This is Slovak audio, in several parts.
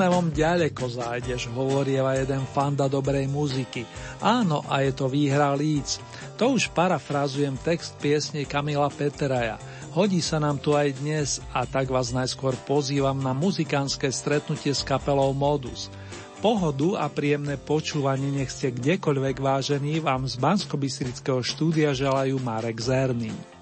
Úsmevom ďaleko zájdeš, hovorieva jeden fanda dobrej muziky. Áno, a je to výhra líc. To už parafrazujem text piesne Kamila Peteraja. Hodí sa nám tu aj dnes a tak vás najskôr pozývam na muzikánske stretnutie s kapelou Modus. Pohodu a príjemné počúvanie nech ste kdekoľvek vážení vám z bansko štúdia želajú Marek Zerný.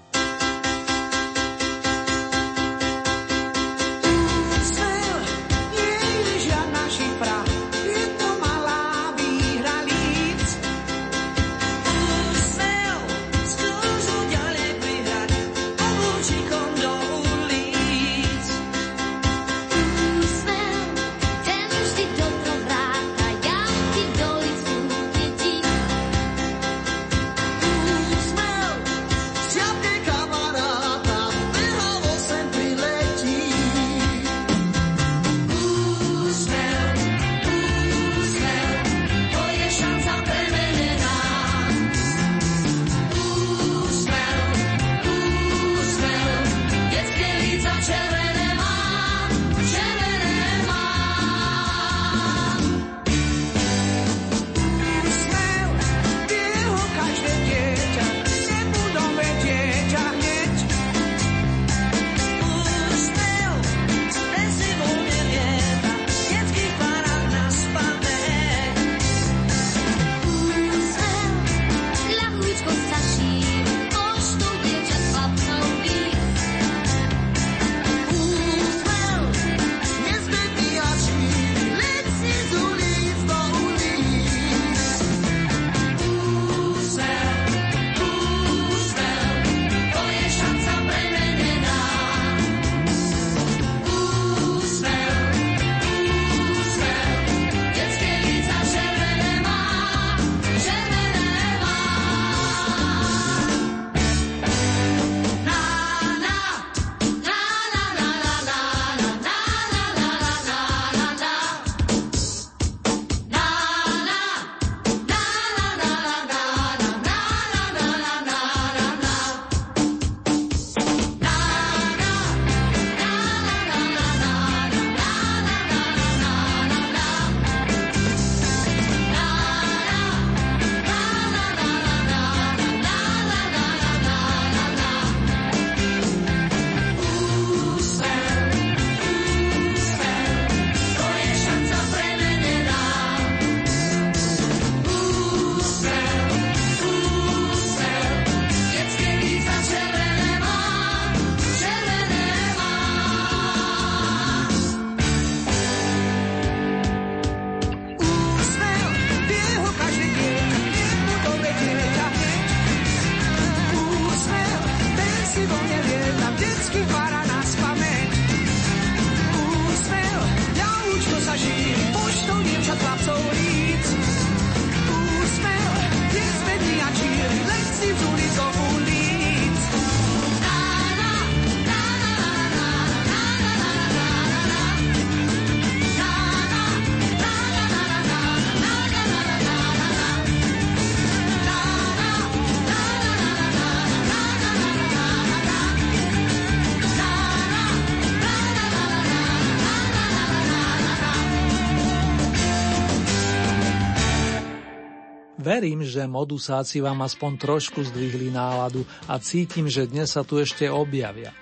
Verím, že modusáci vám aspoň trošku zdvihli náladu a cítim, že dnes sa tu ešte objavia.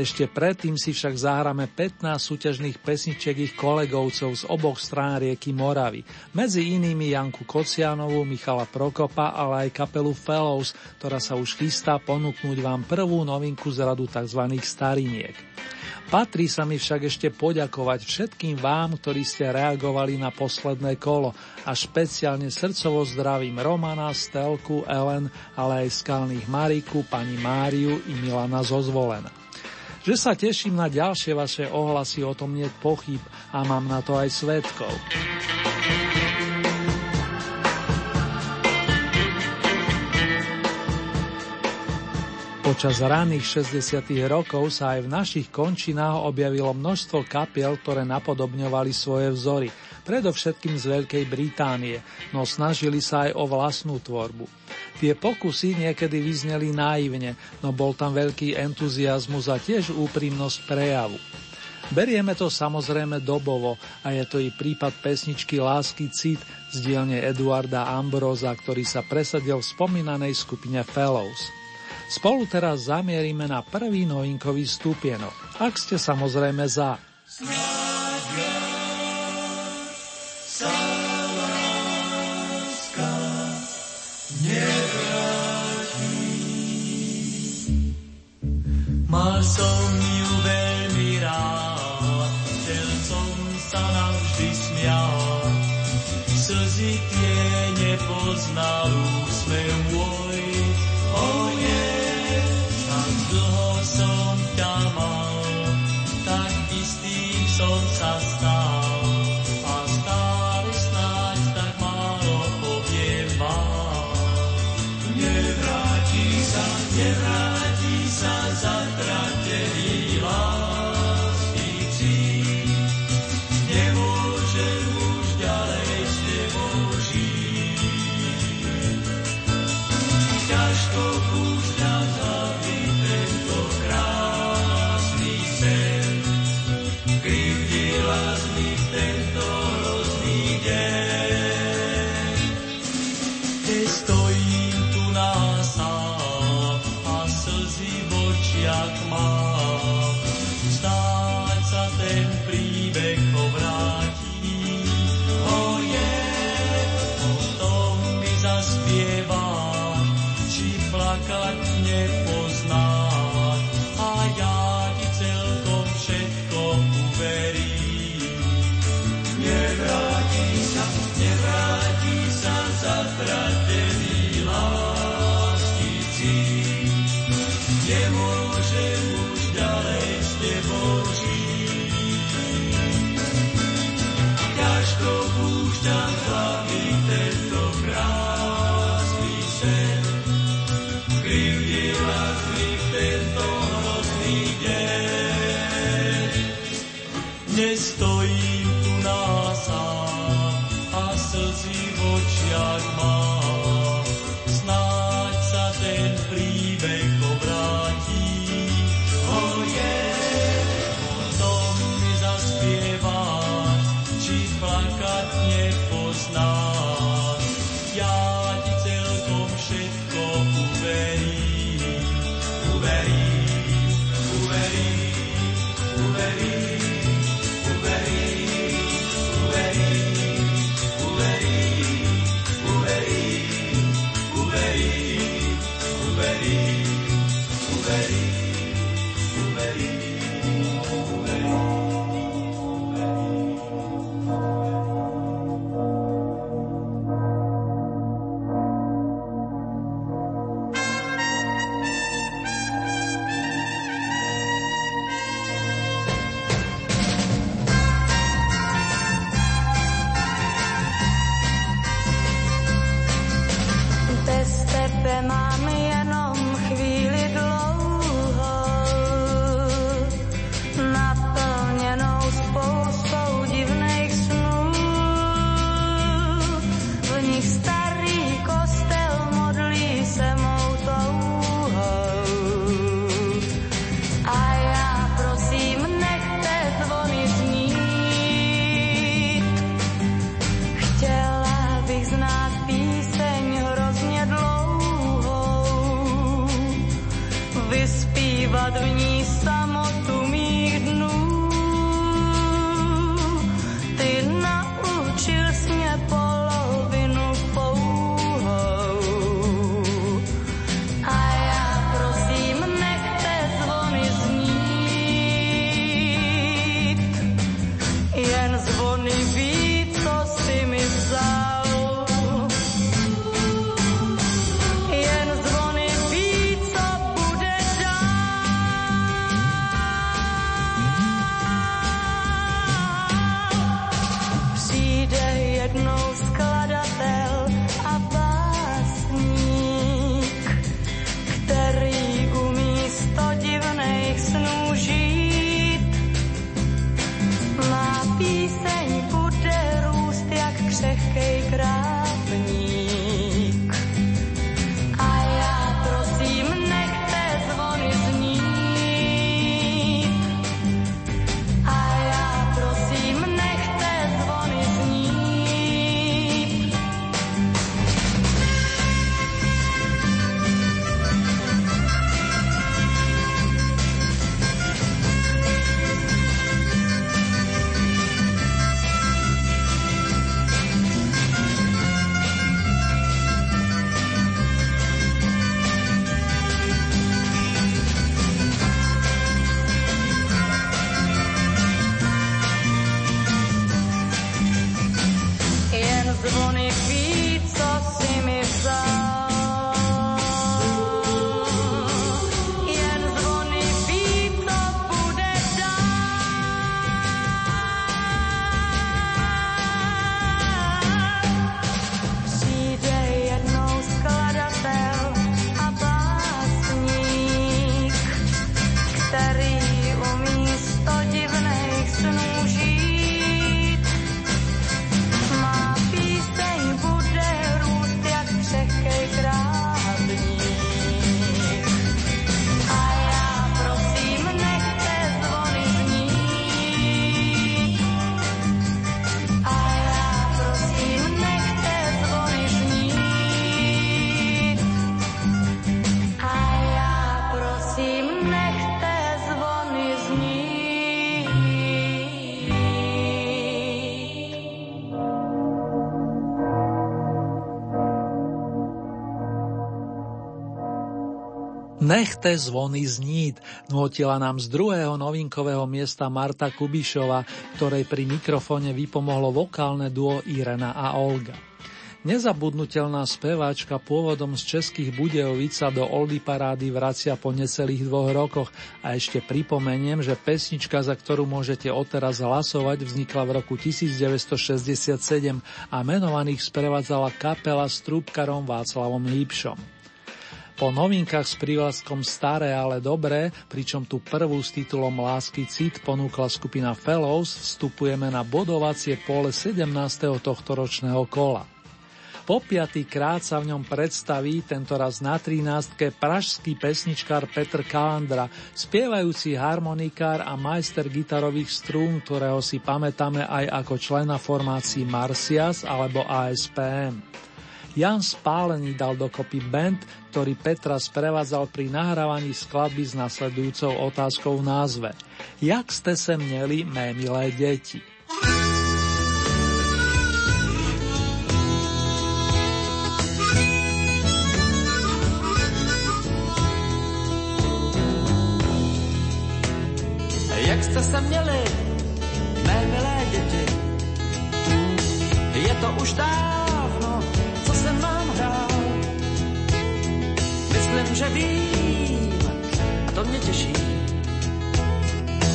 Ešte predtým si však zahráme 15 súťažných pesničiek ich kolegovcov z oboch strán rieky Moravy. Medzi inými Janku Kocianovú, Michala Prokopa, ale aj kapelu Fellows, ktorá sa už chystá ponúknuť vám prvú novinku z radu tzv. stariniek. Patrí sa mi však ešte poďakovať všetkým vám, ktorí ste reagovali na posledné kolo a špeciálne srdcovo zdravím Romana, Stelku, Ellen, ale aj skalných Mariku, pani Máriu i Milana Zozvolena. Že sa teším na ďalšie vaše ohlasy, o tom nie pochyb a mám na to aj svetkov. Počas raných 60. rokov sa aj v našich končinách objavilo množstvo kapiel, ktoré napodobňovali svoje vzory, predovšetkým z Veľkej Británie, no snažili sa aj o vlastnú tvorbu. Tie pokusy niekedy vyzneli naivne, no bol tam veľký entuziasmus a tiež úprimnosť prejavu. Berieme to samozrejme dobovo a je to i prípad pesničky Lásky cit z dielne Eduarda Ambroza, ktorý sa presadil v spomínanej skupine Fellows. Spolu teraz zamierime na prvý novinkový stupienok, ak ste samozrejme za. Snáď Mal som ju veľmi rád, chcel som sa navždy smiať. Slzy tie nepoznal Bravonic Nechte zvony znít, nutila nám z druhého novinkového miesta Marta Kubišova, ktorej pri mikrofóne vypomohlo vokálne duo Irena a Olga. Nezabudnutelná speváčka pôvodom z českých Budejovic sa do Oldy parády vracia po necelých dvoch rokoch a ešte pripomeniem, že pesnička, za ktorú môžete odteraz hlasovať, vznikla v roku 1967 a menovaných sprevádzala kapela s trúbkarom Václavom Lípšom. Po novinkách s prívlaskom Staré, ale dobré, pričom tu prvú s titulom Lásky cit ponúkla skupina Fellows, vstupujeme na bodovacie pole 17. tohto ročného kola. Po piatý krát sa v ňom predstaví, tentoraz na 13. pražský pesničkár Petr Kalandra, spievajúci harmonikár a majster gitarových strún, ktorého si pamätáme aj ako člena formácií Marcias alebo ASPM. Jan Spálený dal dokopy band, ktorý Petra sprevádzal pri nahrávaní skladby s nasledujúcou otázkou v názve. Jak ste se měli, mé milé deti? Jak jste se měli, mé milé děti? Je to už dávno, že vím, a to mě těší,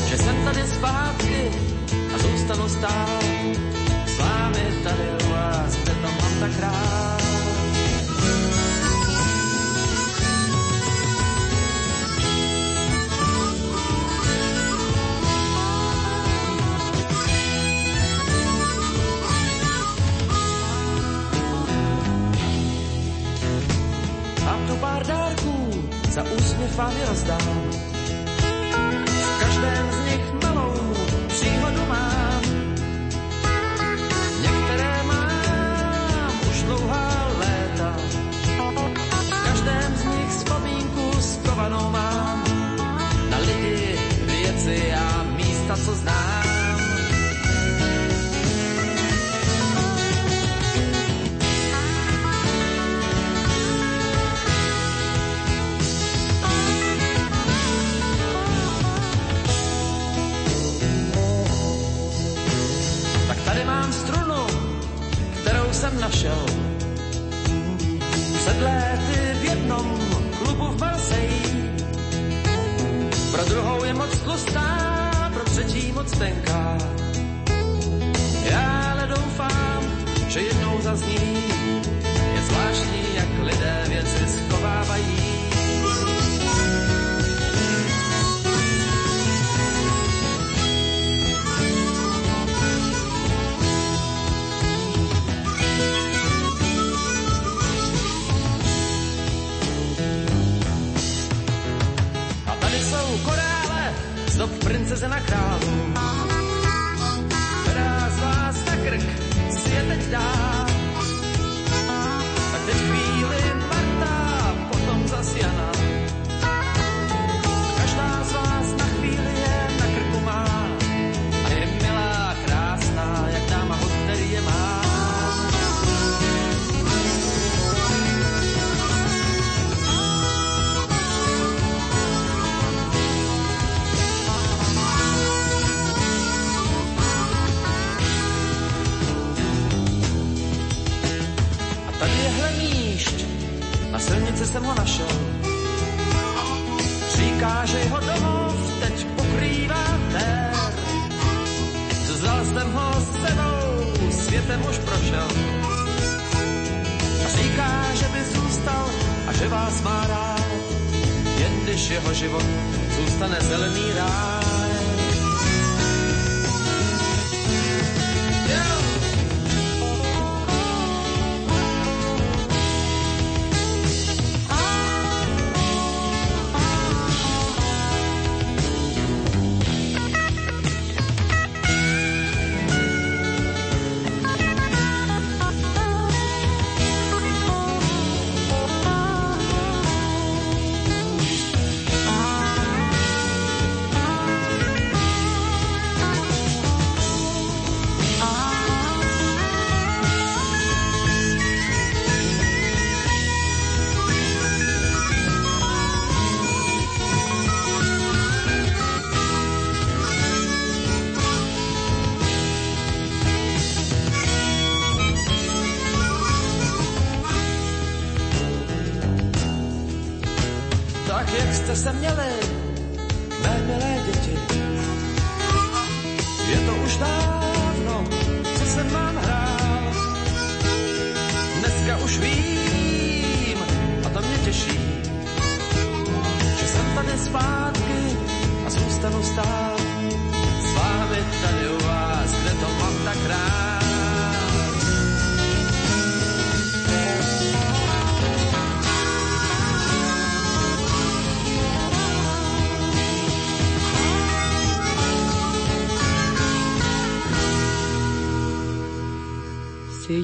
že jsem tady zpátky a zůstanu stát s vámi tady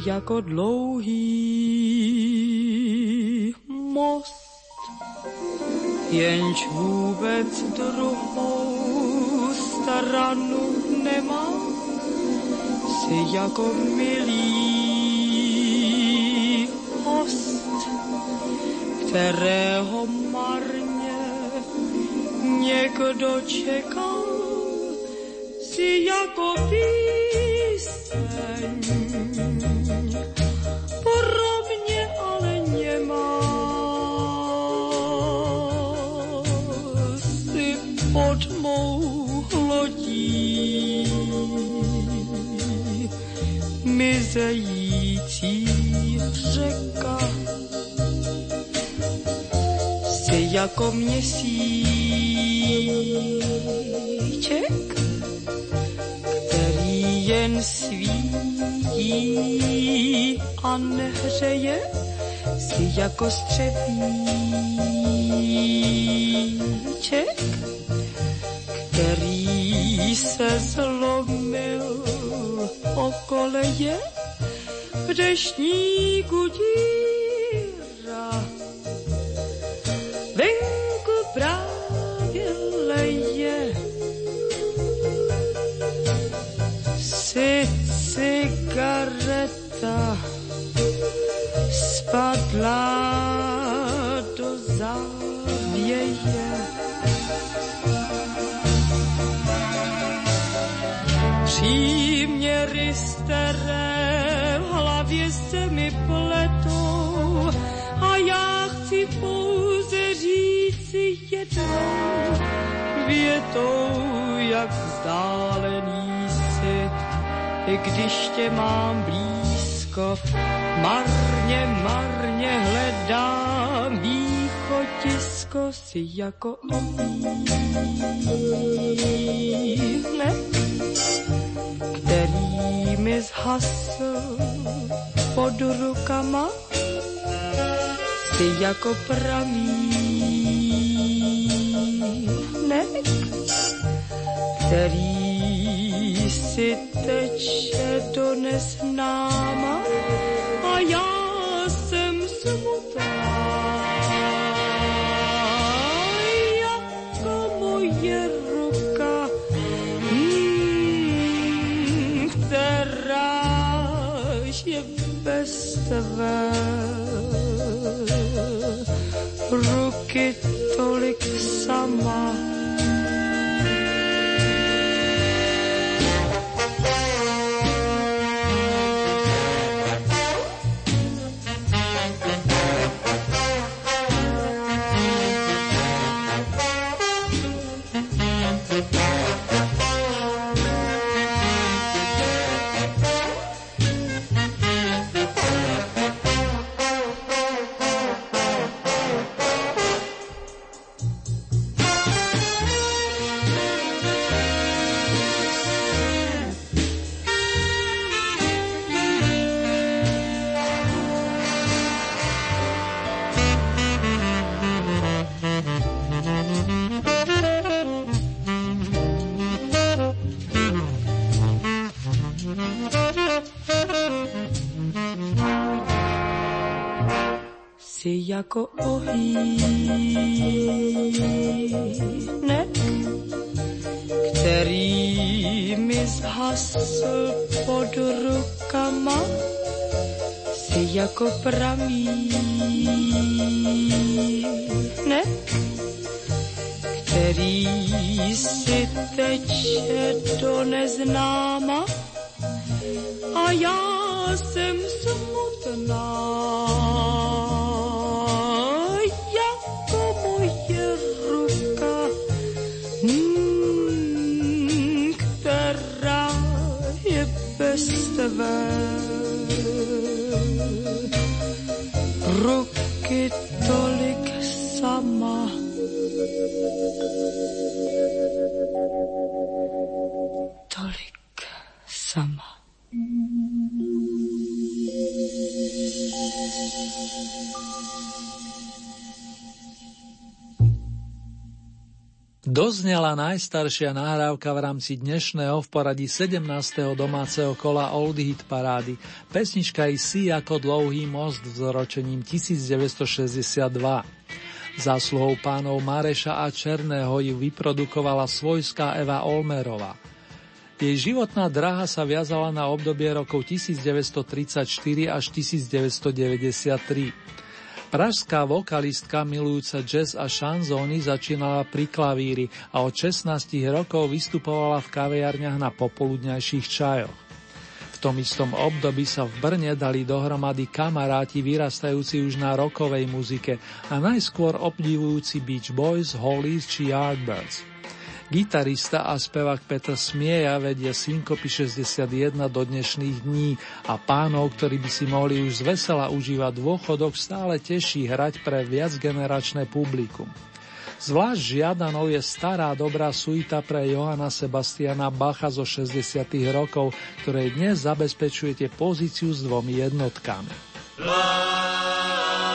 jako dlouhý most, jenž vůbec druhou stranu nemá, si jako milý host, kterého marně někdo čekal, jako střevíček, který se zlomil o koleje v deštníku díra. Venku právě leje si když tě mám blízko, marně, marně hledám východisko si jako ohýnek který mi zhasl pod rukama, ty jako pramínek, který si teče do neznáma a já jsem smutná. tvé ruky si jako ohýnek, který mi zhasl pod rukama, si jako pramínek, který si teče do neznáma a já jsem smutná. Doznela najstaršia nahrávka v rámci dnešného v poradí 17. domáceho kola Old Hit parády. Pesnička i si ako dlouhý most s ročením 1962. Zásluhou pánov Mareša a Černého ju vyprodukovala svojská Eva Olmerová. Jej životná dráha sa viazala na obdobie rokov 1934 až 1993. Pražská vokalistka milujúca jazz a šanzóny začínala pri klavíri a od 16 rokov vystupovala v kaviarniach na popoludňajších čajoch. V tom istom období sa v Brne dali dohromady kamaráti vyrastajúci už na rokovej muzike a najskôr obdivujúci Beach Boys, Hollies či Yardbirds. Gitarista a spevák Petr Smieja vedia Synkopy 61 do dnešných dní a pánov, ktorí by si mohli už z vesela užívať dôchodok, stále teší hrať pre viacgeneračné publikum. Zvlášť žiadanou je stará dobrá suita pre Johana Sebastiana Bacha zo 60. rokov, ktorej dnes zabezpečujete pozíciu s dvomi jednotkami. La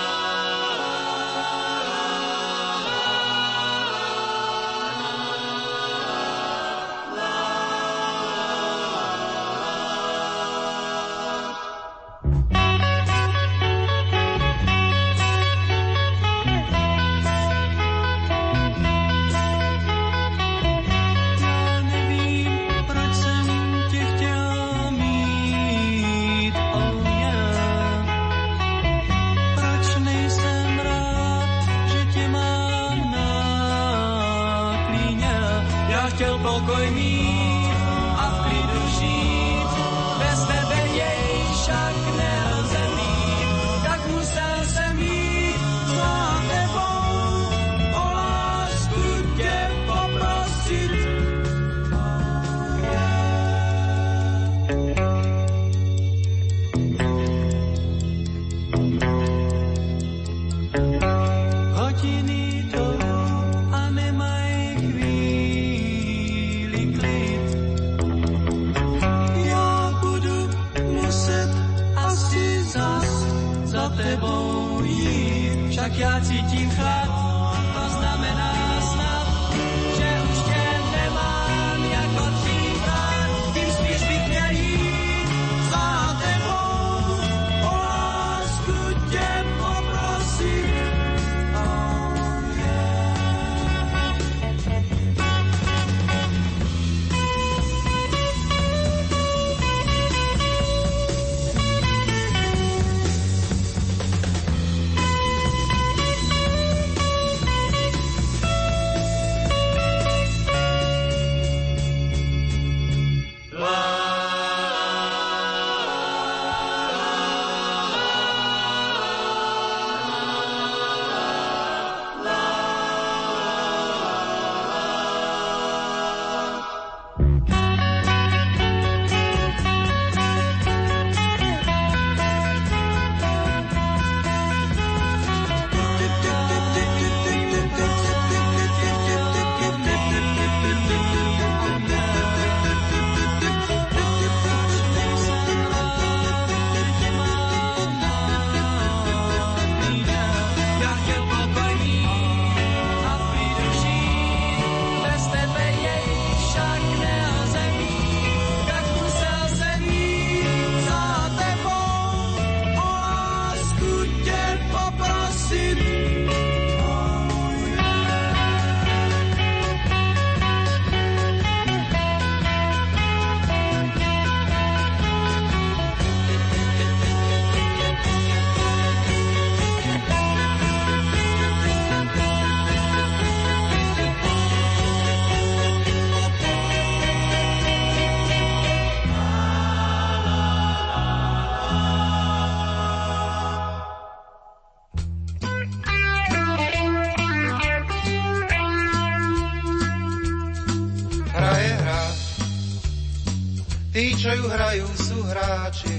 Čo ju hrajú, sú hráči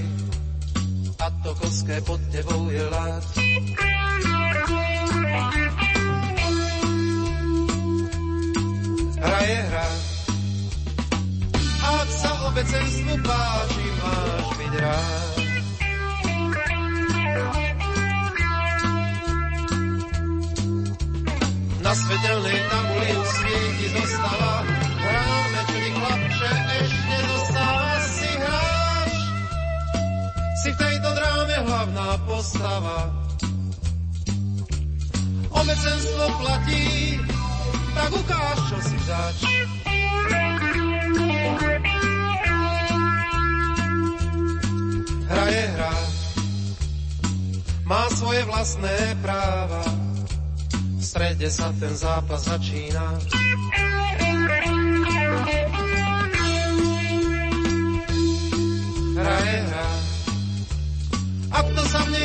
a to koské pod tebou je lát. Hra je hra. Ak sa obecenstvu páči, máš byť rád. Na svetelnej tabuli svieti zostáva Hráme, čo chlapče, ešte zostáva hlavná postava Obecenstvo platí Tak ukáž, čo si zač Hra je hra Má svoje vlastné práva. Strede sa ten zápas začína. Hra je hra,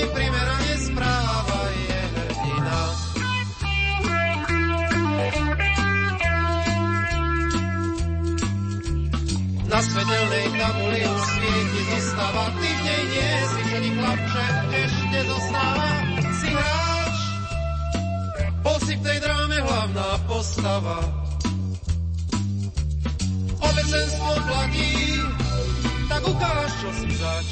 primerane správa, je hrdina. Na svetelnej tabuli už svieti zostáva, ty v nej nie si, že chlapče, ešte zostáva, si hra si v tej dráme hlavná postava. Obecenstvo platí, tak ukáž, čo si zač.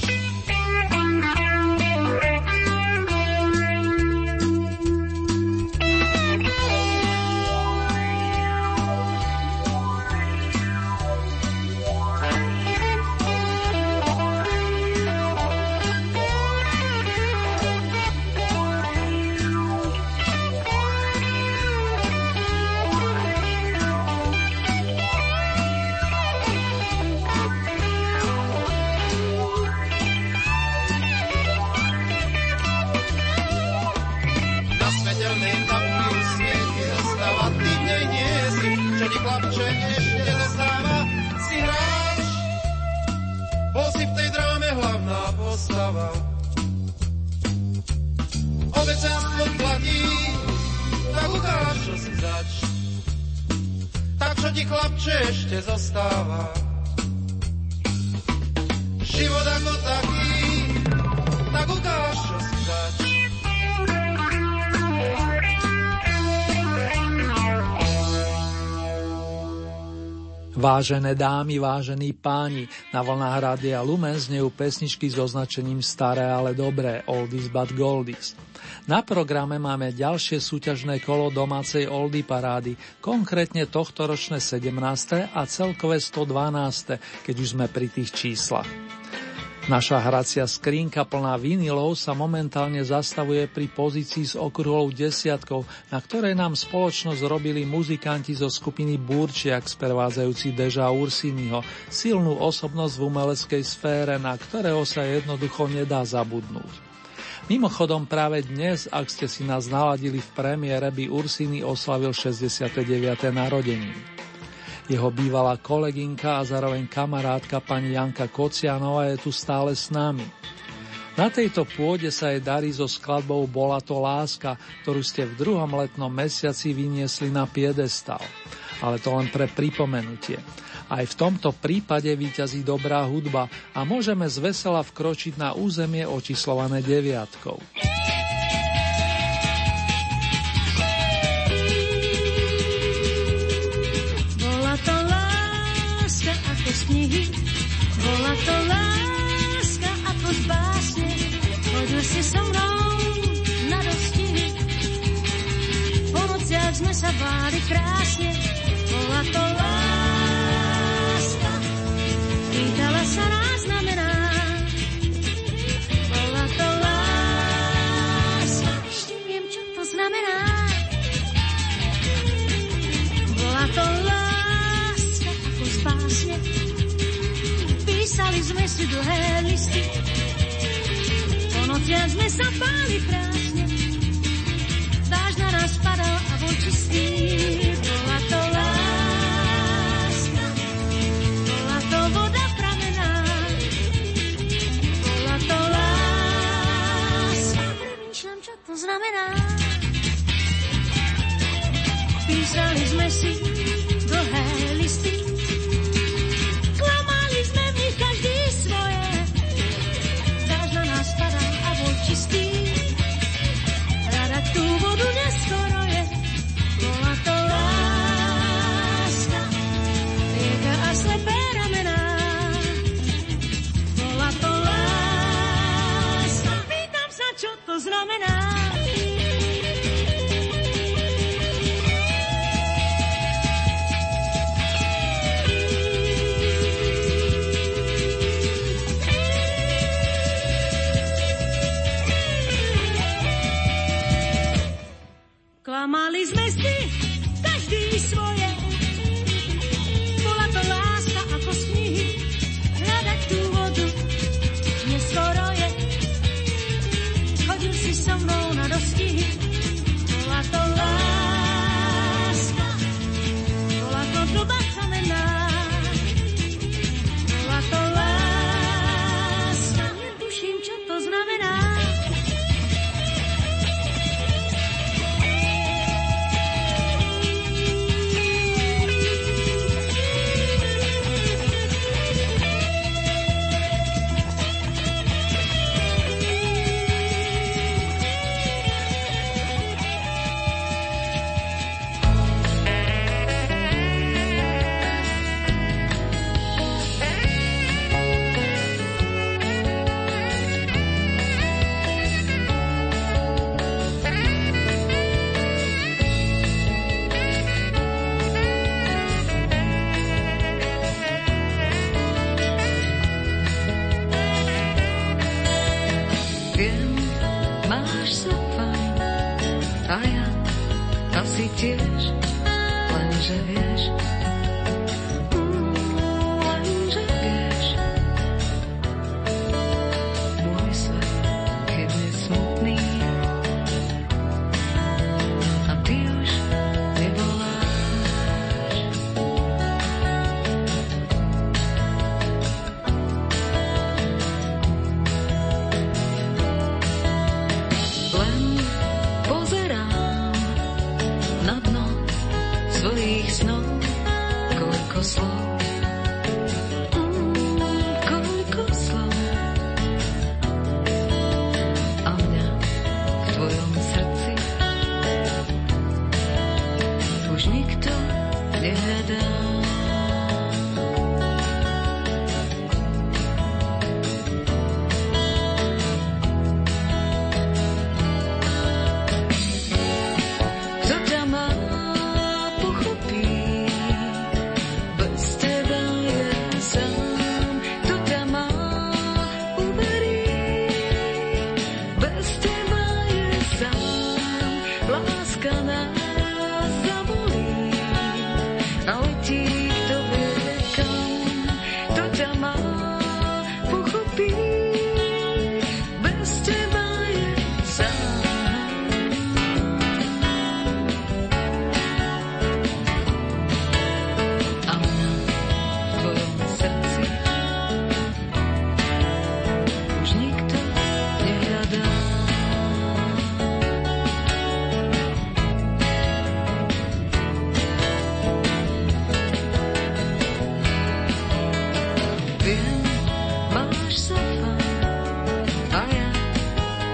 Vážené dámy, vážení páni, na vlnách Rádia Lumen znejú pesničky s označením Staré, ale dobré, Oldies but Goldies. Na programe máme ďalšie súťažné kolo domácej Oldy parády, konkrétne tohtoročné 17. a celkové 112., keď už sme pri tých číslach. Naša hracia skrinka plná vinilov sa momentálne zastavuje pri pozícii s okruhou desiatkou, na ktorej nám spoločnosť robili muzikanti zo skupiny Burčiak sprevádzajúci Deža Ursiniho, silnú osobnosť v umeleckej sfére, na ktorého sa jednoducho nedá zabudnúť. Mimochodom práve dnes, ak ste si nás naladili v premiére, by Ursini oslavil 69. narodeniny. Jeho bývalá kolegynka a zároveň kamarátka pani Janka Kocianová je tu stále s nami. Na tejto pôde sa jej darí so skladbou Bola to láska, ktorú ste v druhom letnom mesiaci vyniesli na piedestal. Ale to len pre pripomenutie. Aj v tomto prípade vyťazí dobrá hudba a môžeme z vesela vkročiť na územie očíslované deviatkou. knihy. Bola to láska ako z básne, chodil si so mnou na dostihy. Po nociach sme sa báli krásne, bola to láska. Pýtala znamená, bola to láska. Ešte viem, to znamená. Bola láska ako z Písali sme si dlhé listy, po nociach sme sa báli krásne. Dáž na nás padal a bol čistý, znamená. Písali sme si dlhé listy, klamali sme v nich každý svoje. Dáš na nás padá a bol čistý, rada tú vodu neskoro je. Bola to láska, rieka a slepé ramená. Bola to láska, pýtam sa, čo to znamená.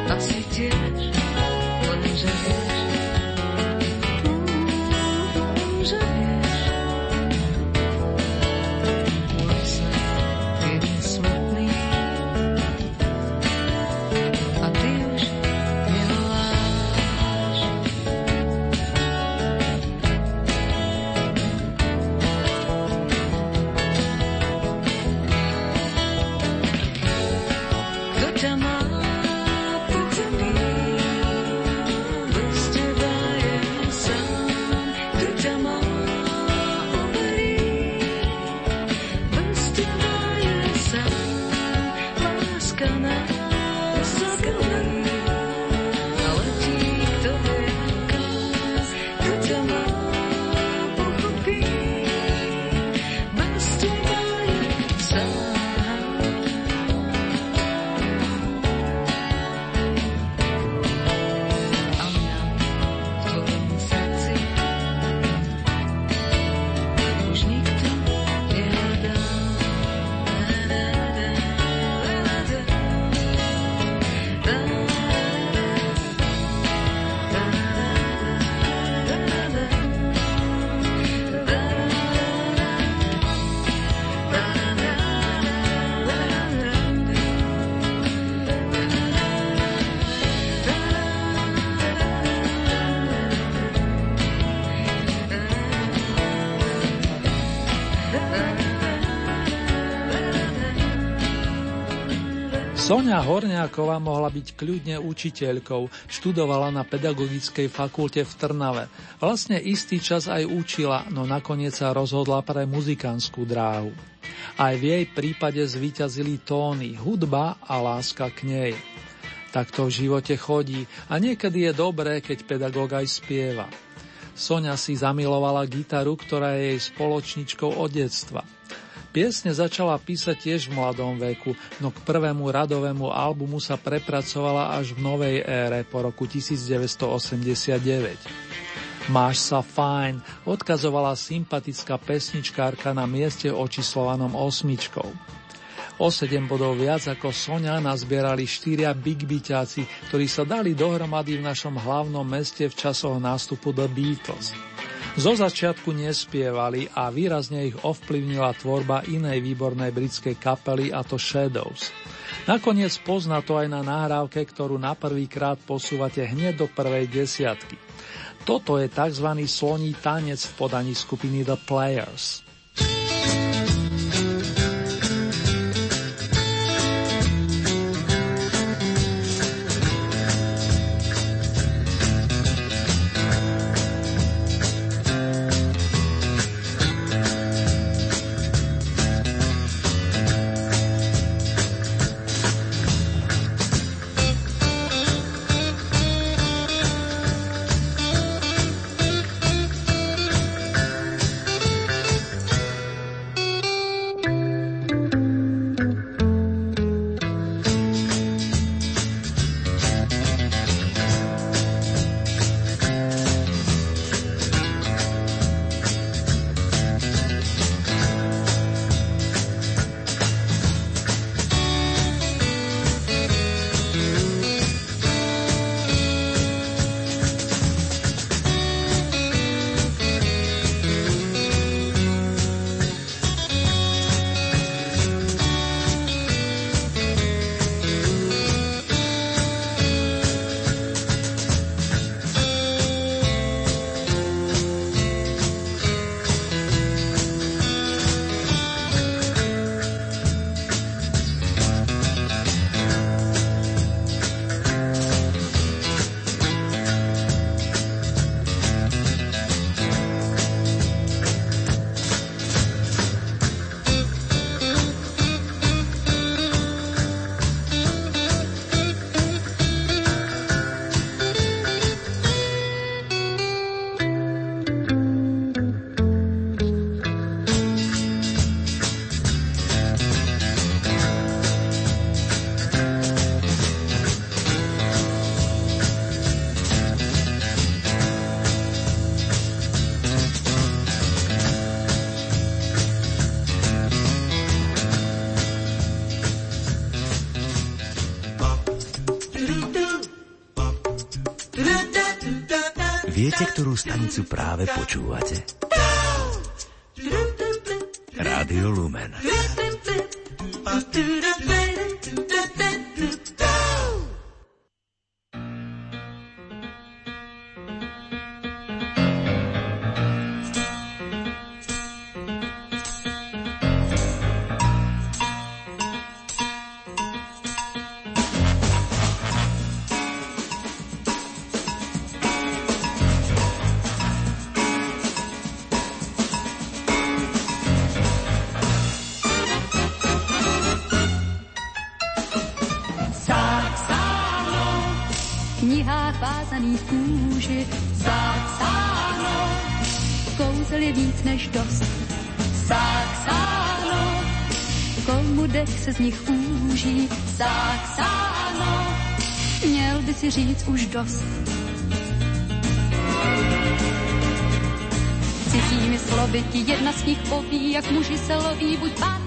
dans ses titres Sonia Horniáková mohla byť kľudne učiteľkou, študovala na pedagogickej fakulte v Trnave. Vlastne istý čas aj učila, no nakoniec sa rozhodla pre muzikánskú dráhu. Aj v jej prípade zvíťazili tóny, hudba a láska k nej. Tak to v živote chodí a niekedy je dobré, keď pedagóg aj spieva. Sonia si zamilovala gitaru, ktorá je jej spoločničkou od detstva – Piesne začala písať tiež v mladom veku, no k prvému radovému albumu sa prepracovala až v novej ére po roku 1989. Máš sa fajn, odkazovala sympatická pesničkárka na mieste očíslovanom osmičkou. O 7 bodov viac ako Sonia nazbierali štyria big byťáci, ktorí sa dali dohromady v našom hlavnom meste v časoch nástupu The Beatles. Zo začiatku nespievali a výrazne ich ovplyvnila tvorba inej výbornej britskej kapely a to Shadows. Nakoniec pozná to aj na nahrávke, ktorú na prvýkrát posúvate hneď do prvej desiatky. Toto je tzv. sloní tanec v podaní skupiny The Players. Ktorú stanicu práve počúvate? Rádio Lumen. Se z nich úží. Zácáno, měl by si říct už dost. Cizími slovy ti jedna z nich poví, jak muži se loví, buď pan,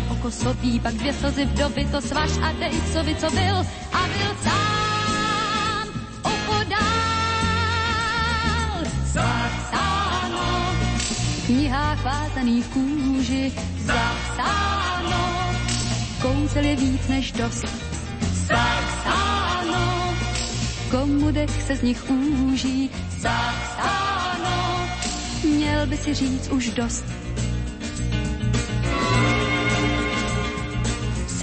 král. Ven oko sobí, pak dvě slzy vdovy, to svaž a dej, by, co byl, a byl sám. knihách vázaných kůži zapsáno. Kouzel je víc než dost zapsáno. Komu dech se z nich úží zapsáno. Měl by si říct už dost.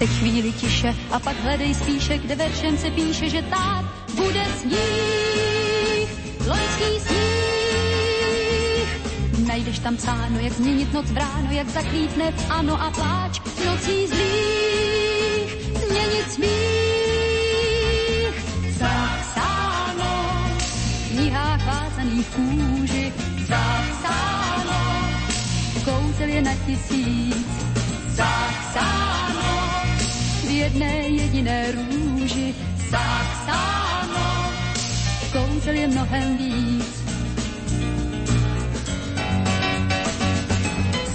Se chvíli tiše a pak hledej spíše, kde veršem se píše, že tak bude sníh, loňský sníh. Najdeš tam psáno, jak změnit noc v ráno, jak zaklítne ano a pláč nocí zlých, změnit smích. Zapsáno. V knihách vázaných kůži, zapsáno, kouzel je na tisíc, jedné jediné růži, zapsáno, kouzel je mnohem víc.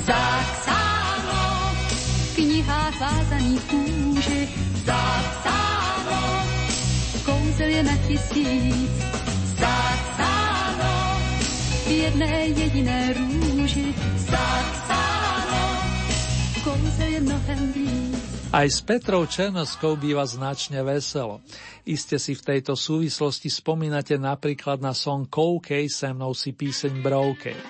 Zapsáno, v knihách vázaných kůži. Zapsáno, kouzel je na tisíc. Zapsáno, v jedné jediné růži zapsáno, kouzel je mnohem víc. Aj s Petrou Černoskou býva značne veselo. Iste si v tejto súvislosti spomínate napríklad na song Koukej, se mnou si píseň Broukej.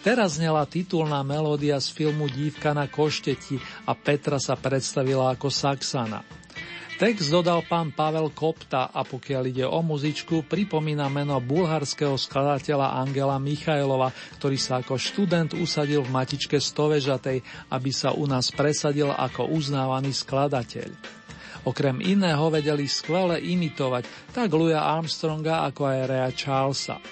Teraz znela titulná melódia z filmu Dívka na košteti a Petra sa predstavila ako Saxana. Text dodal pán Pavel Kopta a pokiaľ ide o muzičku, pripomína meno bulharského skladateľa Angela Michailova, ktorý sa ako študent usadil v matičke Stovežatej, aby sa u nás presadil ako uznávaný skladateľ. Okrem iného vedeli skvele imitovať tak Louisa Armstronga ako aj Rea Charlesa.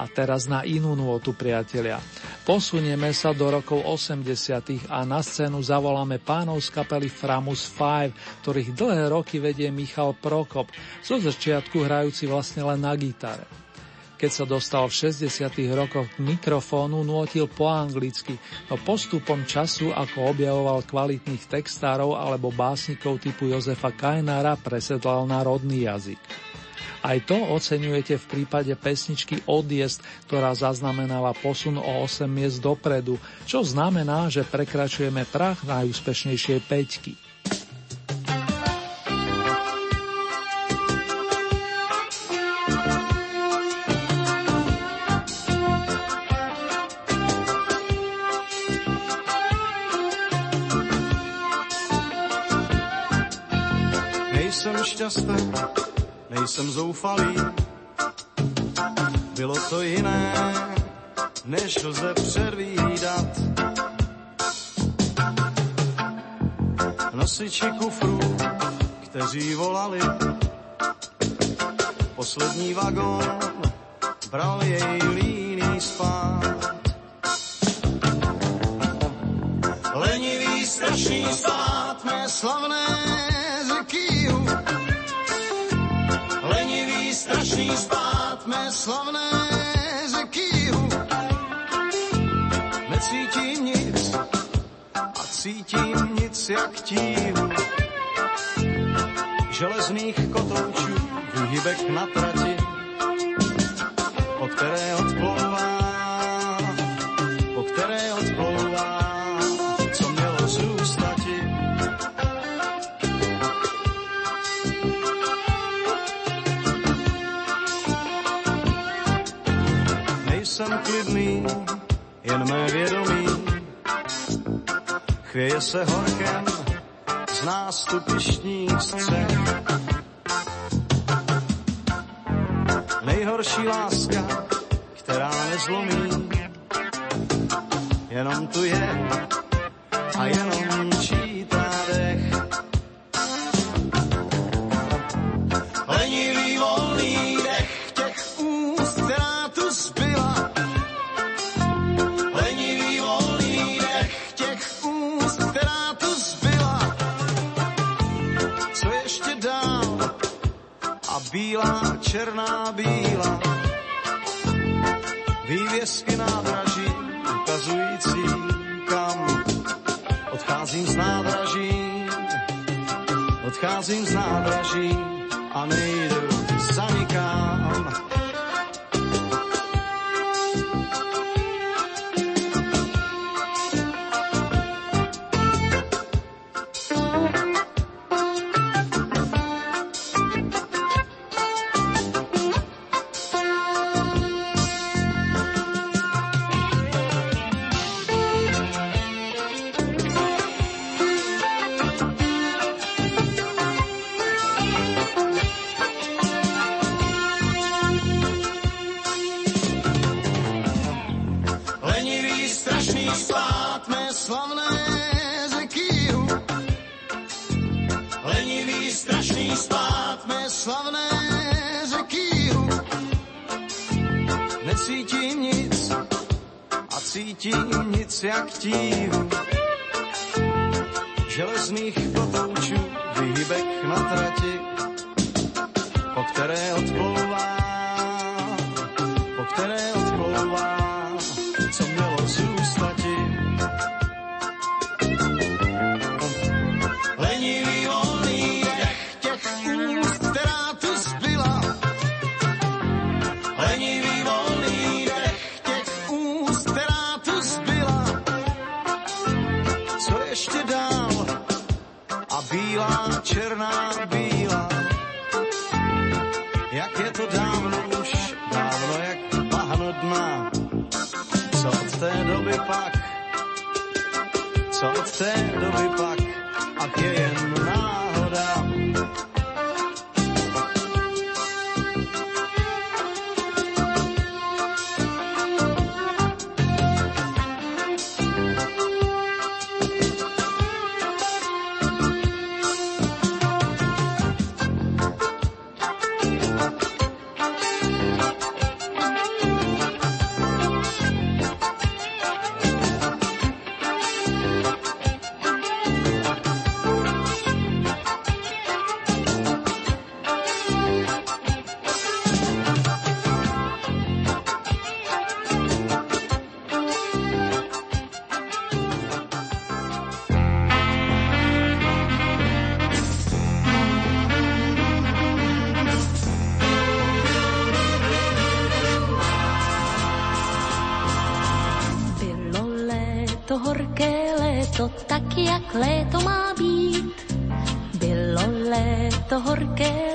A teraz na inú nôtu, priatelia. Posunieme sa do rokov 80. a na scénu zavoláme pánov z kapely Framus 5, ktorých dlhé roky vedie Michal Prokop, zo začiatku hrajúci vlastne len na gitare. Keď sa dostal v 60. rokoch k mikrofónu, nuotil po anglicky, no postupom času, ako objavoval kvalitných textárov alebo básnikov typu Jozefa Kajnára, presedlal na rodný jazyk. Aj to oceňujete v prípade pesničky Odjezd, ktorá zaznamenáva posun o 8 miest dopredu, čo znamená, že prekračujeme prach najúspešnejšej peťky. Nejsem zoufalý. Bylo to jiné, než lze předvídat. Nosiči kufrů, kteří volali, poslední vagón bral jej líný spát. Lenivý strašný spát, mé slavné strašný spát mé slavné řeky Necítím nic a cítím nic jak tíhu. železných kotoučů, výhybek na trati, Nejsem klidný, jen mé vědomí, chvěje se horkem z nástupištních střech. Nejhorší láska, která nezlomí, jenom tu je a jenom černá bílá. Vývězky nádraží ukazující kam. Odcházím z nádraží, odcházím z nádraží a nejdu za.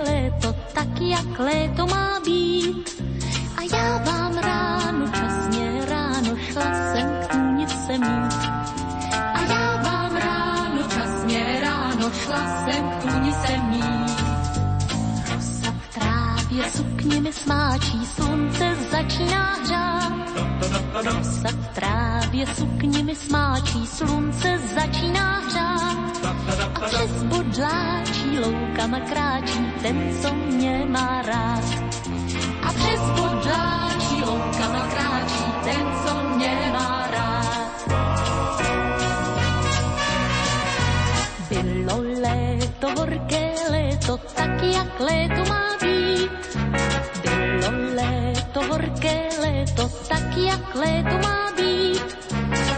Léto, tak jak léto má být. A já vám ráno, časně ráno, šla jsem k tůnice mít. A já vám ráno, časně ráno, šla jsem k tůnice mít. Rosa v trávě sukně mi smáčí, slunce začíná hřát. Rosa v trávě sukni mi smáčí, slunce začíná hřát. A přes bodláčí loukama kráčí ten, co mě má rád. A přes bodláčí loukama kráčí ten, co mě má rád. Bylo léto, horké léto, tak jak léto má být. Bylo léto, horké léto, tak jak léto má být.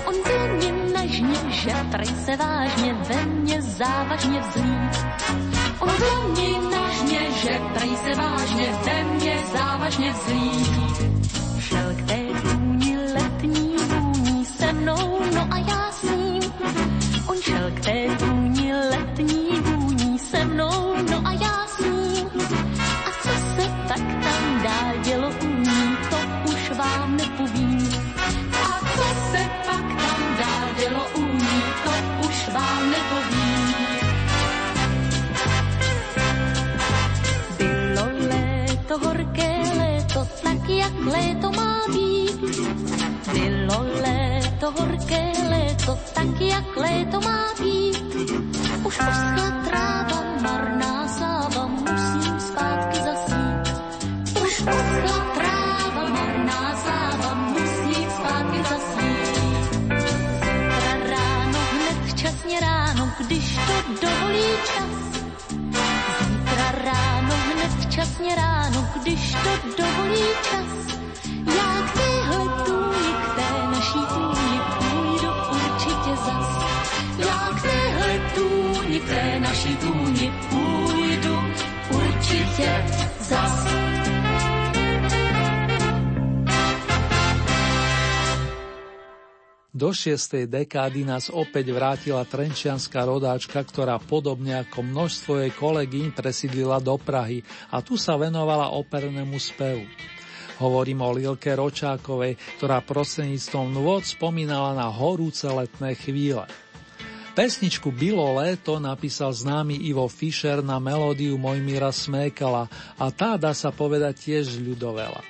On ve mně nežně, žatrej se vážně, ve mně závažně vzlít. Ve mně nežně, že prej se vážně ve mně závažně vzlí. Léto, horké léto, tak jak léto má být. Už poschla tráva, marná záva, musím zpátky zasít. Už poschla tráva, marná záva, musím zpátky zasít. Zítra ráno, hned včasně ráno, když to dovolí čas. Zítra ráno, hned včasně ráno, když to dovolí čas. Určitě zas. Do šiestej dekády nás opäť vrátila trenčianská rodáčka, ktorá podobne ako množstvo jej kolegyň presídlila do Prahy a tu sa venovala opernému spevu. Hovorím o Lilke Ročákovej, ktorá prostredníctvom nôd spomínala na horúce letné chvíle. Pesničku Bylo léto napísal známy Ivo Fischer na melódiu Mojmíra Smekala a tá dá sa povedať tiež ľudovela.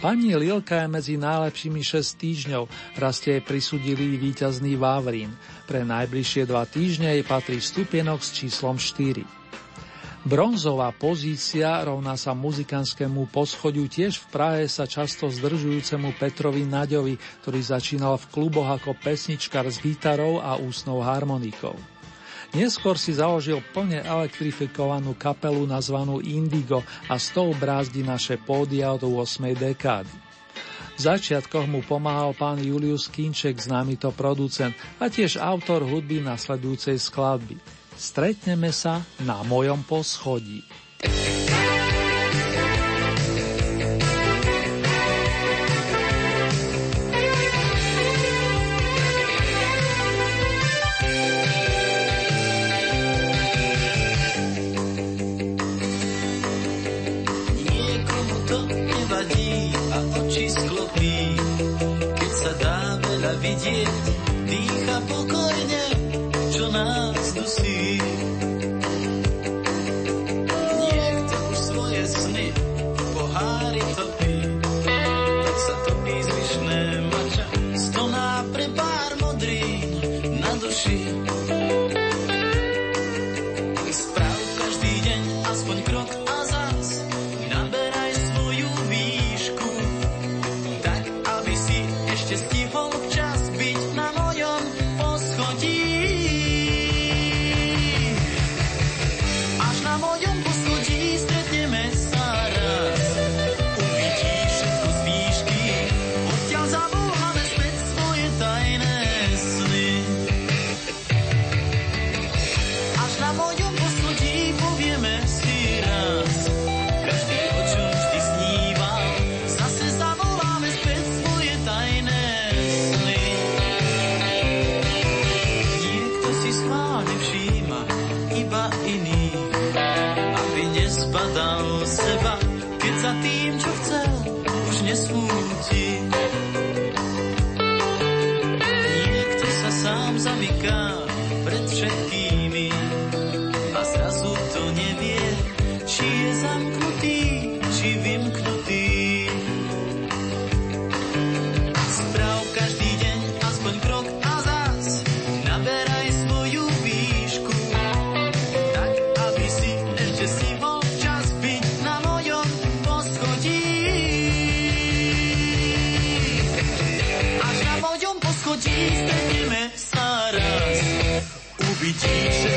Pani Lilka je medzi najlepšími 6 týždňov, raz jej prisudili víťazný Vavrín. Pre najbližšie dva týždne jej patrí stupienok s číslom 4. Bronzová pozícia rovná sa muzikantskému poschodiu tiež v Prahe sa často zdržujúcemu Petrovi Naďovi, ktorý začínal v kluboch ako pesničkar s gitarou a ústnou harmonikou. Neskôr si založil plne elektrifikovanú kapelu nazvanú Indigo a s tou brázdi naše pódia od 8. dekády. V začiatkoch mu pomáhal pán Julius Kinček, známy to producent a tiež autor hudby nasledujúcej skladby. Stretneme sa na mojom poschodí. Uvidíš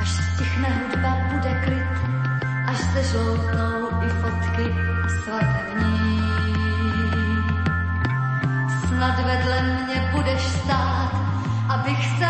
Až stichne hudba, bude kryt, až se žloutnou i fotky svatební. Snad vedle mě budeš stát, abych se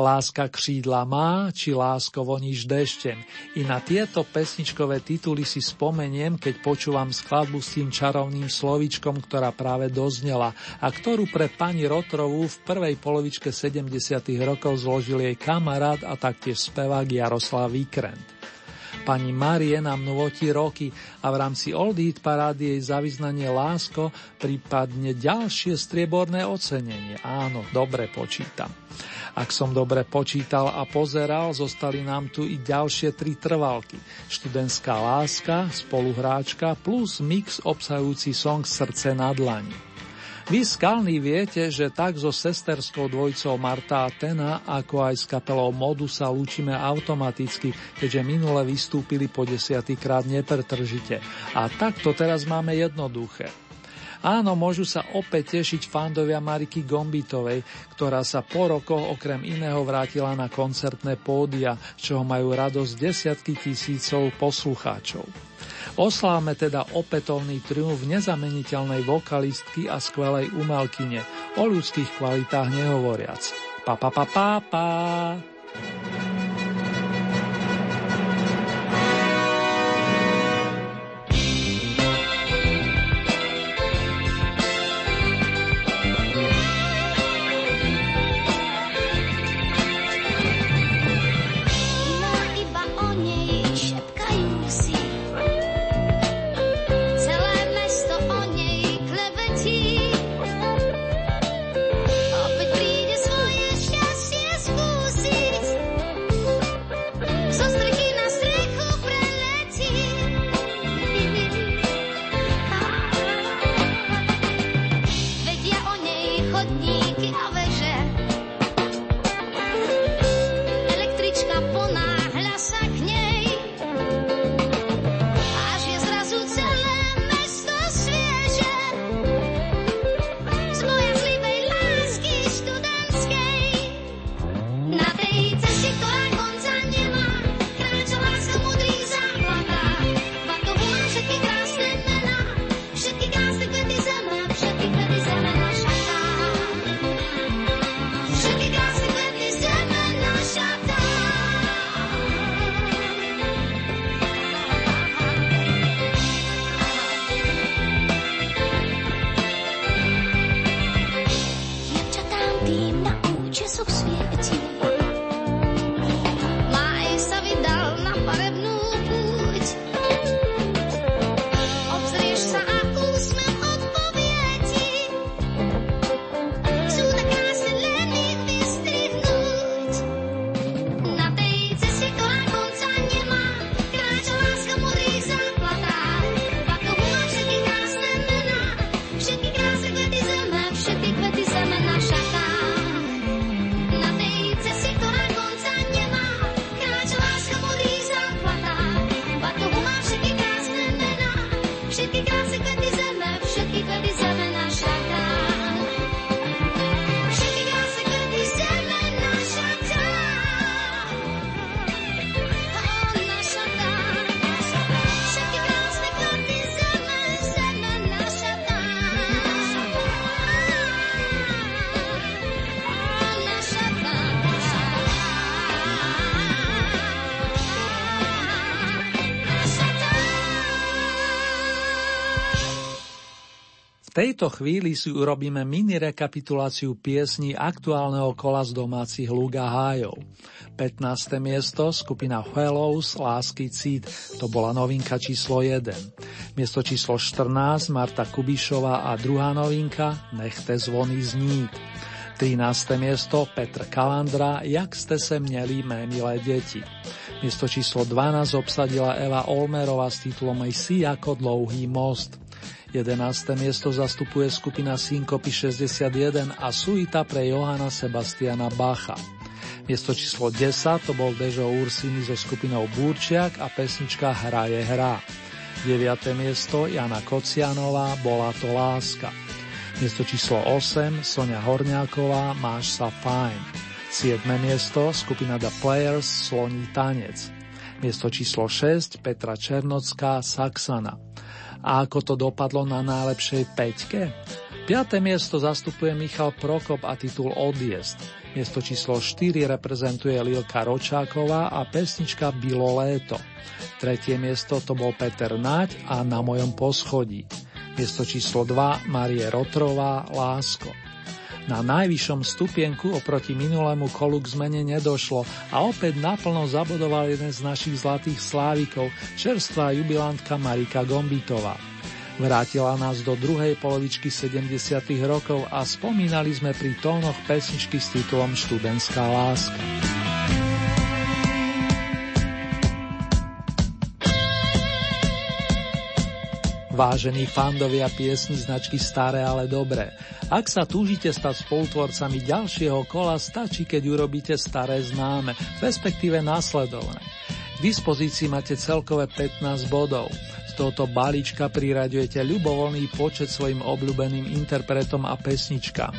Láska křídla má, či lásko voníš deštem. I na tieto pesničkové tituly si spomeniem, keď počúvam skladbu s tým čarovným slovíčkom, ktorá práve doznela a ktorú pre pani Rotrovú v prvej polovičke 70. rokov zložil jej kamarát a taktiež spevák Jaroslav Vikrent. Pani Marie nám nuvotí roky a v rámci Old Hit parády jej za lásko prípadne ďalšie strieborné ocenenie. Áno, dobre počítam. Ak som dobre počítal a pozeral, zostali nám tu i ďalšie tri trvalky. Študentská láska, spoluhráčka plus mix obsahujúci song Srdce na dlani. Vy skalní viete, že tak so sesterskou dvojicou Marta a Tena, ako aj s kapelou Modu sa lúčime automaticky, keďže minule vystúpili po desiatýkrát nepretržite. A takto teraz máme jednoduché. Áno, môžu sa opäť tešiť fandovia Mariky Gombitovej, ktorá sa po rokoch okrem iného vrátila na koncertné pódia, čoho majú radosť desiatky tisícov poslucháčov. Oslávme teda opätovný triumf nezameniteľnej vokalistky a skvelej umelkyne, o ľudských kvalitách nehovoriac. Pa pa pa pa pa. Tejto chvíli si urobíme mini rekapituláciu piesní aktuálneho kola z domácich Luga Hájov. 15. miesto skupina Fellows Lásky cít, to bola novinka číslo 1. Miesto číslo 14 Marta Kubišová a druhá novinka Nechte zvony znít. 13. miesto Petr Kalandra Jak ste se měli mé milé deti. Miesto číslo 12 obsadila Eva Olmerová s titulom Si ako dlouhý most. 11. miesto zastupuje skupina Synkopy 61 a suita pre Johana Sebastiana Bacha. Miesto číslo 10 to bol Dežo Ursini so skupinou Burčiak a pesnička Hra je hra. 9. miesto Jana Kocianová Bola to láska. Miesto číslo 8 Sonia Horňáková Máš sa fajn. 7. miesto skupina The Players Sloní tanec. Miesto číslo 6 Petra Černocká Saxana. A ako to dopadlo na najlepšej peťke? Piaté miesto zastupuje Michal Prokop a titul Odjezd. Miesto číslo 4 reprezentuje Lilka Ročáková a pesnička Bilo léto. Tretie miesto to bol Peter Naď a Na mojom poschodí. Miesto číslo 2 Marie Rotrová Lásko. Na najvyššom stupienku oproti minulému kolu k zmene nedošlo a opäť naplno zabodoval jeden z našich zlatých slávikov, čerstvá jubilantka Marika Gombitová. Vrátila nás do druhej polovičky 70. rokov a spomínali sme pri tónoch pesničky s titulom Študentská láska. Vážení fandovia piesni značky Staré, ale dobré. Ak sa túžite stať spolutvorcami ďalšieho kola, stačí, keď urobíte staré známe, respektíve následovné. K dispozícii máte celkové 15 bodov. Z tohoto balíčka priraďujete ľubovoľný počet svojim obľúbeným interpretom a pesničkám.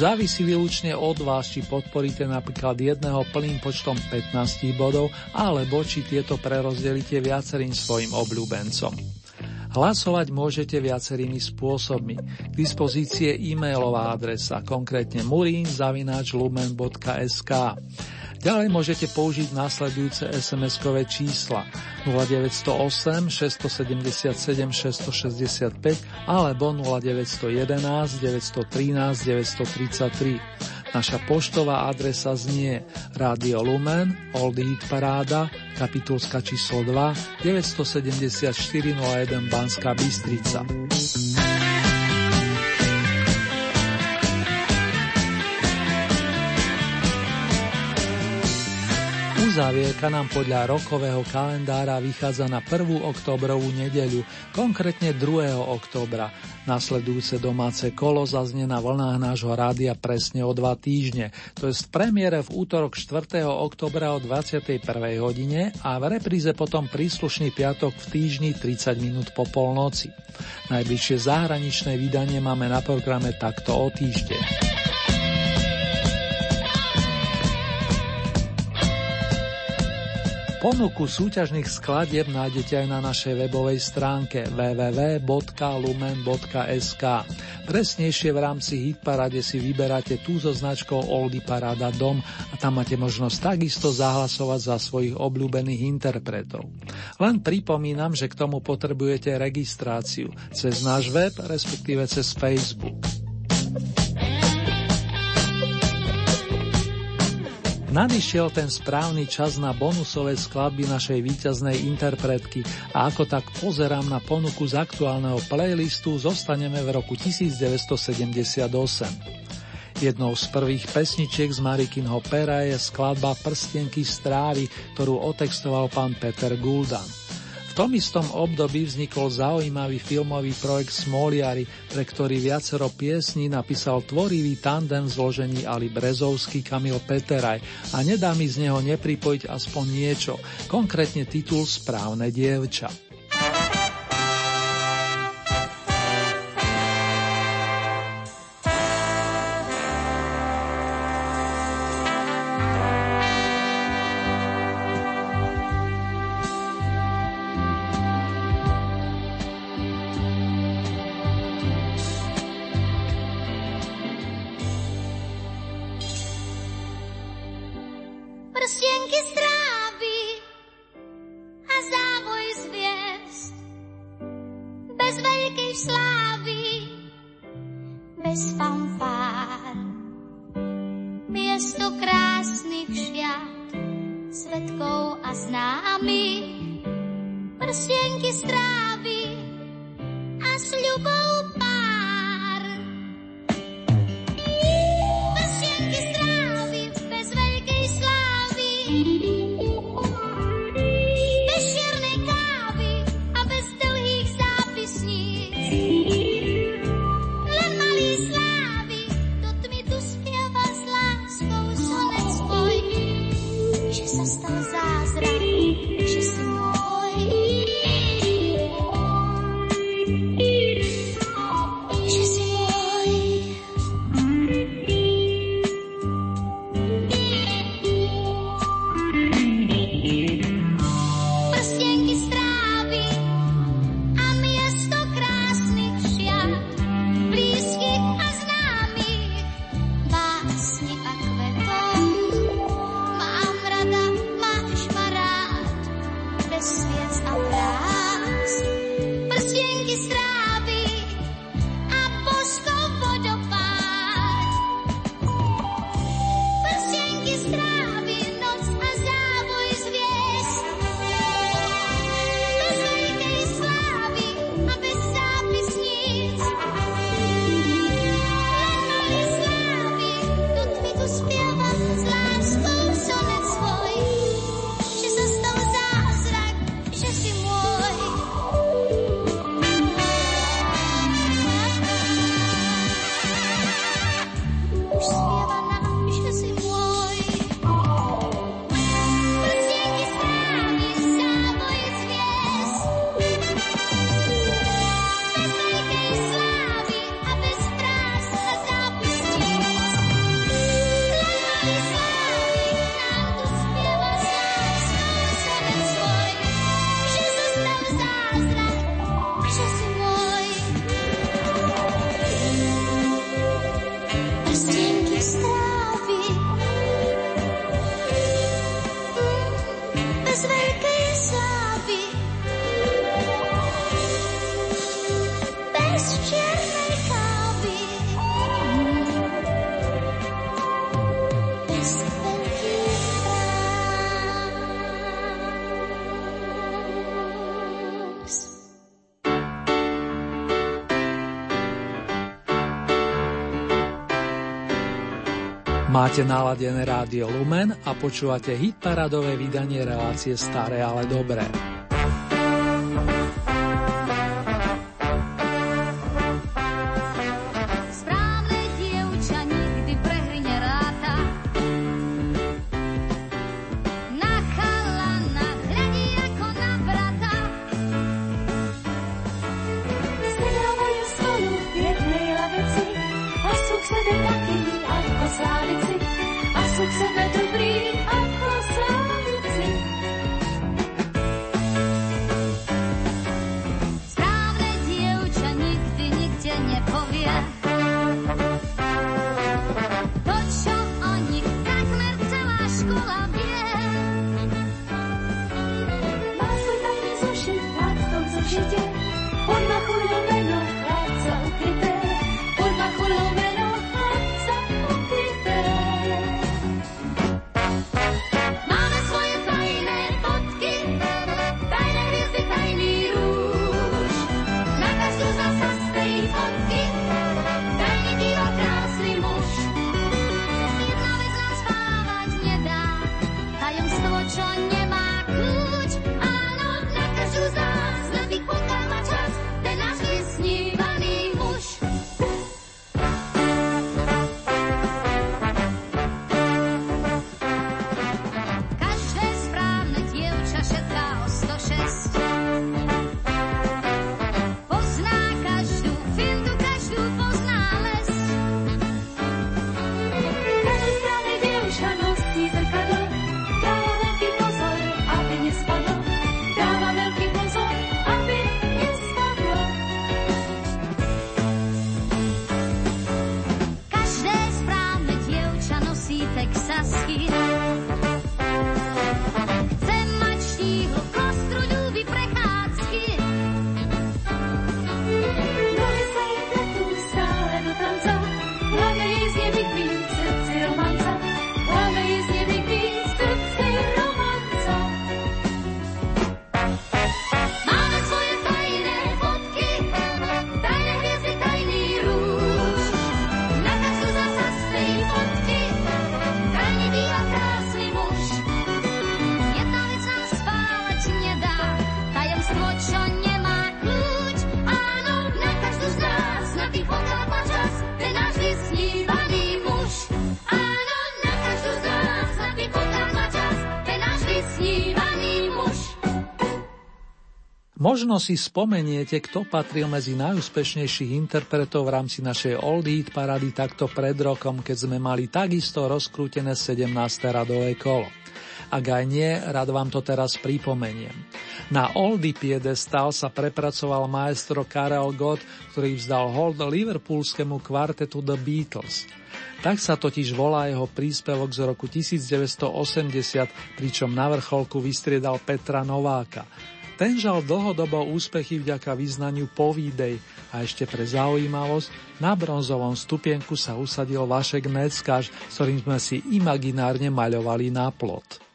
Závisí výlučne od vás, či podporíte napríklad jedného plným počtom 15 bodov, alebo či tieto prerozdelíte viacerým svojim obľúbencom. Hlasovať môžete viacerými spôsobmi. K dispozície e-mailová adresa, konkrétne murinzavináčlumen.sk. Ďalej môžete použiť následujúce SMS-kové čísla 0908 677 665 alebo 0911 913 933. Naša poštová adresa znie Radio Lumen, Old Paráda, kapitulska číslo 2, 974 01 Banská Bystrica. Uzávierka nám podľa rokového kalendára vychádza na 1. oktobrovú nedeľu, konkrétne 2. oktobra. Nasledujúce domáce kolo zaznie na vlnách nášho rádia presne o dva týždne, to je v premiére v útorok 4. oktobra o 21. hodine a v repríze potom príslušný piatok v týždni 30 minút po polnoci. Najbližšie zahraničné vydanie máme na programe takto o týždeň. Ponuku súťažných skladieb nájdete aj na našej webovej stránke www.lumen.sk. Presnejšie v rámci Hitparade si vyberáte tú so značkou Oldy Parada Dom a tam máte možnosť takisto zahlasovať za svojich obľúbených interpretov. Len pripomínam, že k tomu potrebujete registráciu cez náš web, respektíve cez Facebook. Nadišiel ten správny čas na bonusové skladby našej víťaznej interpretky a ako tak pozerám na ponuku z aktuálneho playlistu, zostaneme v roku 1978. Jednou z prvých pesničiek z Marikinho pera je skladba Prstienky strávy, ktorú otextoval pán Peter Guldan. V tom istom období vznikol zaujímavý filmový projekt Smoliari, pre ktorý viacero piesní napísal tvorivý tandem v zložení Ali Brezovský Kamil Peteraj a nedá mi z neho nepripojiť aspoň niečo, konkrétne titul Správne dievča. Máte naladené rádio Lumen a počúvate hit paradové vydanie relácie Staré, ale dobré. 时间 Možno si spomeniete, kto patril medzi najúspešnejších interpretov v rámci našej Old Heat parady takto pred rokom, keď sme mali takisto rozkrútené 17. radové kolo. Ak aj nie, rád vám to teraz pripomeniem. Na Oldie piedestal sa prepracoval maestro Karel Gott, ktorý vzdal hold liverpoolskému kvartetu The Beatles. Tak sa totiž volá jeho príspevok z roku 1980, pričom na vrcholku vystriedal Petra Nováka. Ten žal dlhodobo úspechy vďaka význaniu povídej a ešte pre zaujímavosť na bronzovom stupienku sa usadil Vašek Neckáš, s ktorým sme si imaginárne maľovali na plot.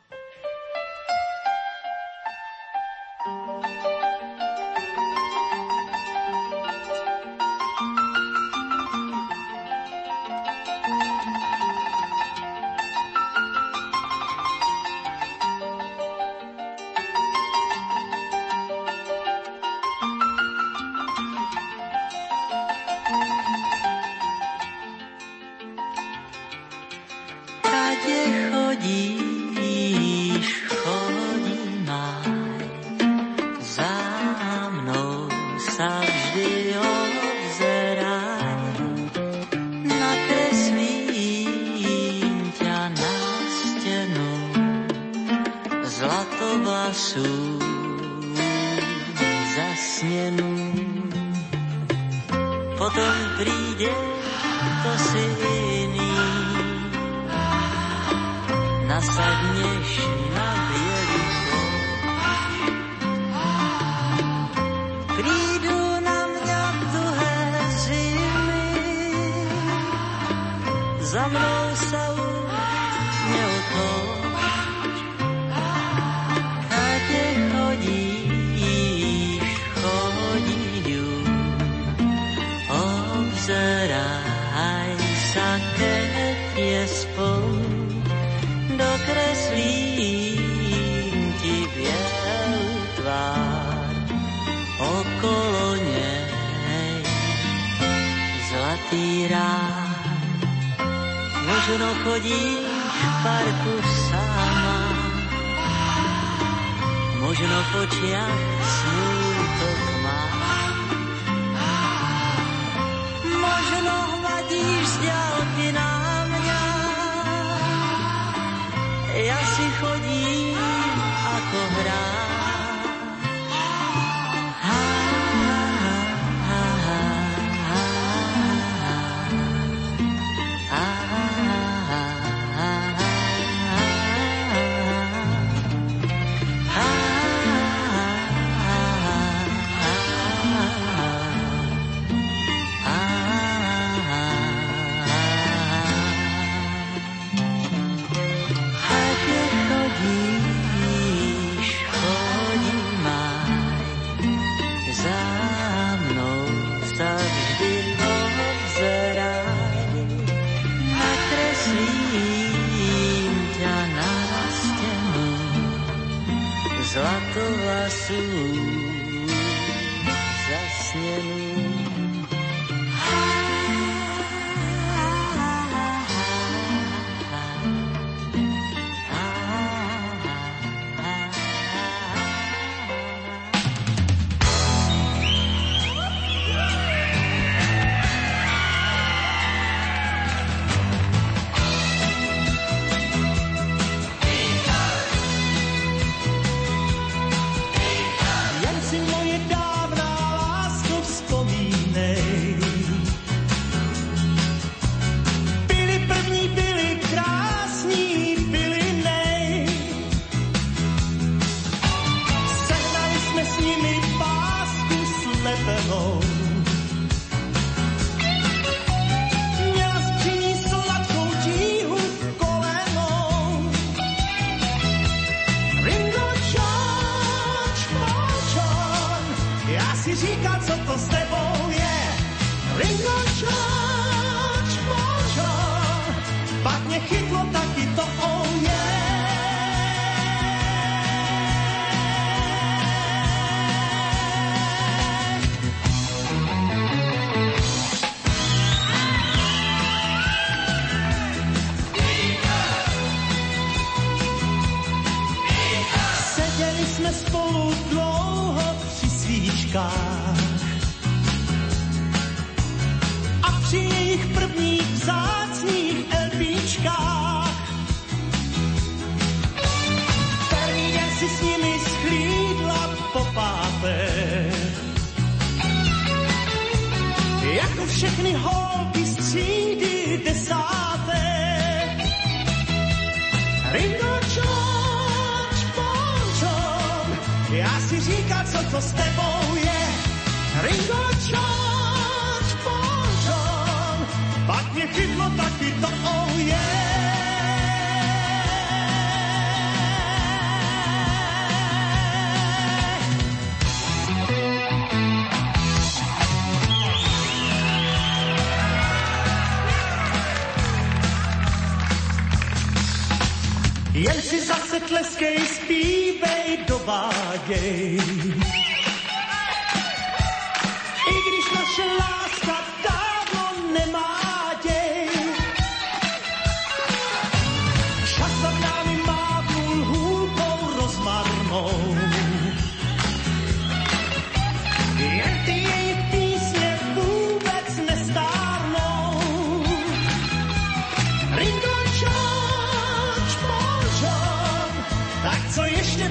gave.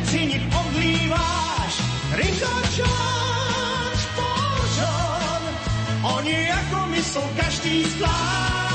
Při nich odlíváš? Bon John, oni jako my jsou každý zvlášť.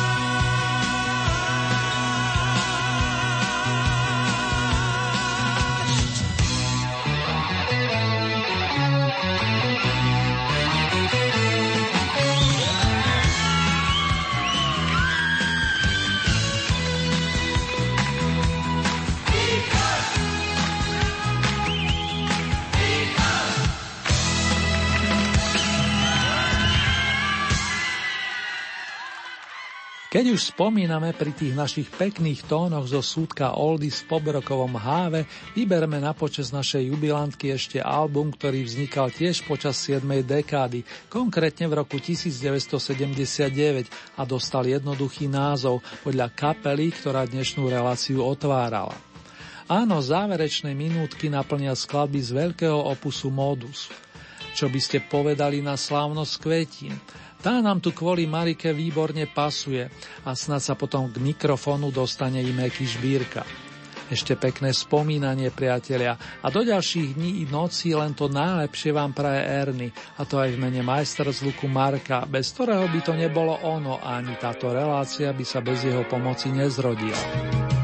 Keď už spomíname pri tých našich pekných tónoch zo súdka Oldies v pobrokovom háve, vyberme na počas našej jubilantky ešte album, ktorý vznikal tiež počas 7. dekády, konkrétne v roku 1979 a dostal jednoduchý názov podľa kapely, ktorá dnešnú reláciu otvárala. Áno, záverečné minútky naplnia skladby z veľkého opusu Modus. Čo by ste povedali na slávnosť kvetín? Tá nám tu kvôli Marike výborne pasuje a snad sa potom k mikrofónu dostane i Meky Žbírka. Ešte pekné spomínanie, priatelia. A do ďalších dní i nocí len to najlepšie vám praje Erny. A to aj v mene majstra zvuku Marka, bez ktorého by to nebolo ono a ani táto relácia by sa bez jeho pomoci nezrodila.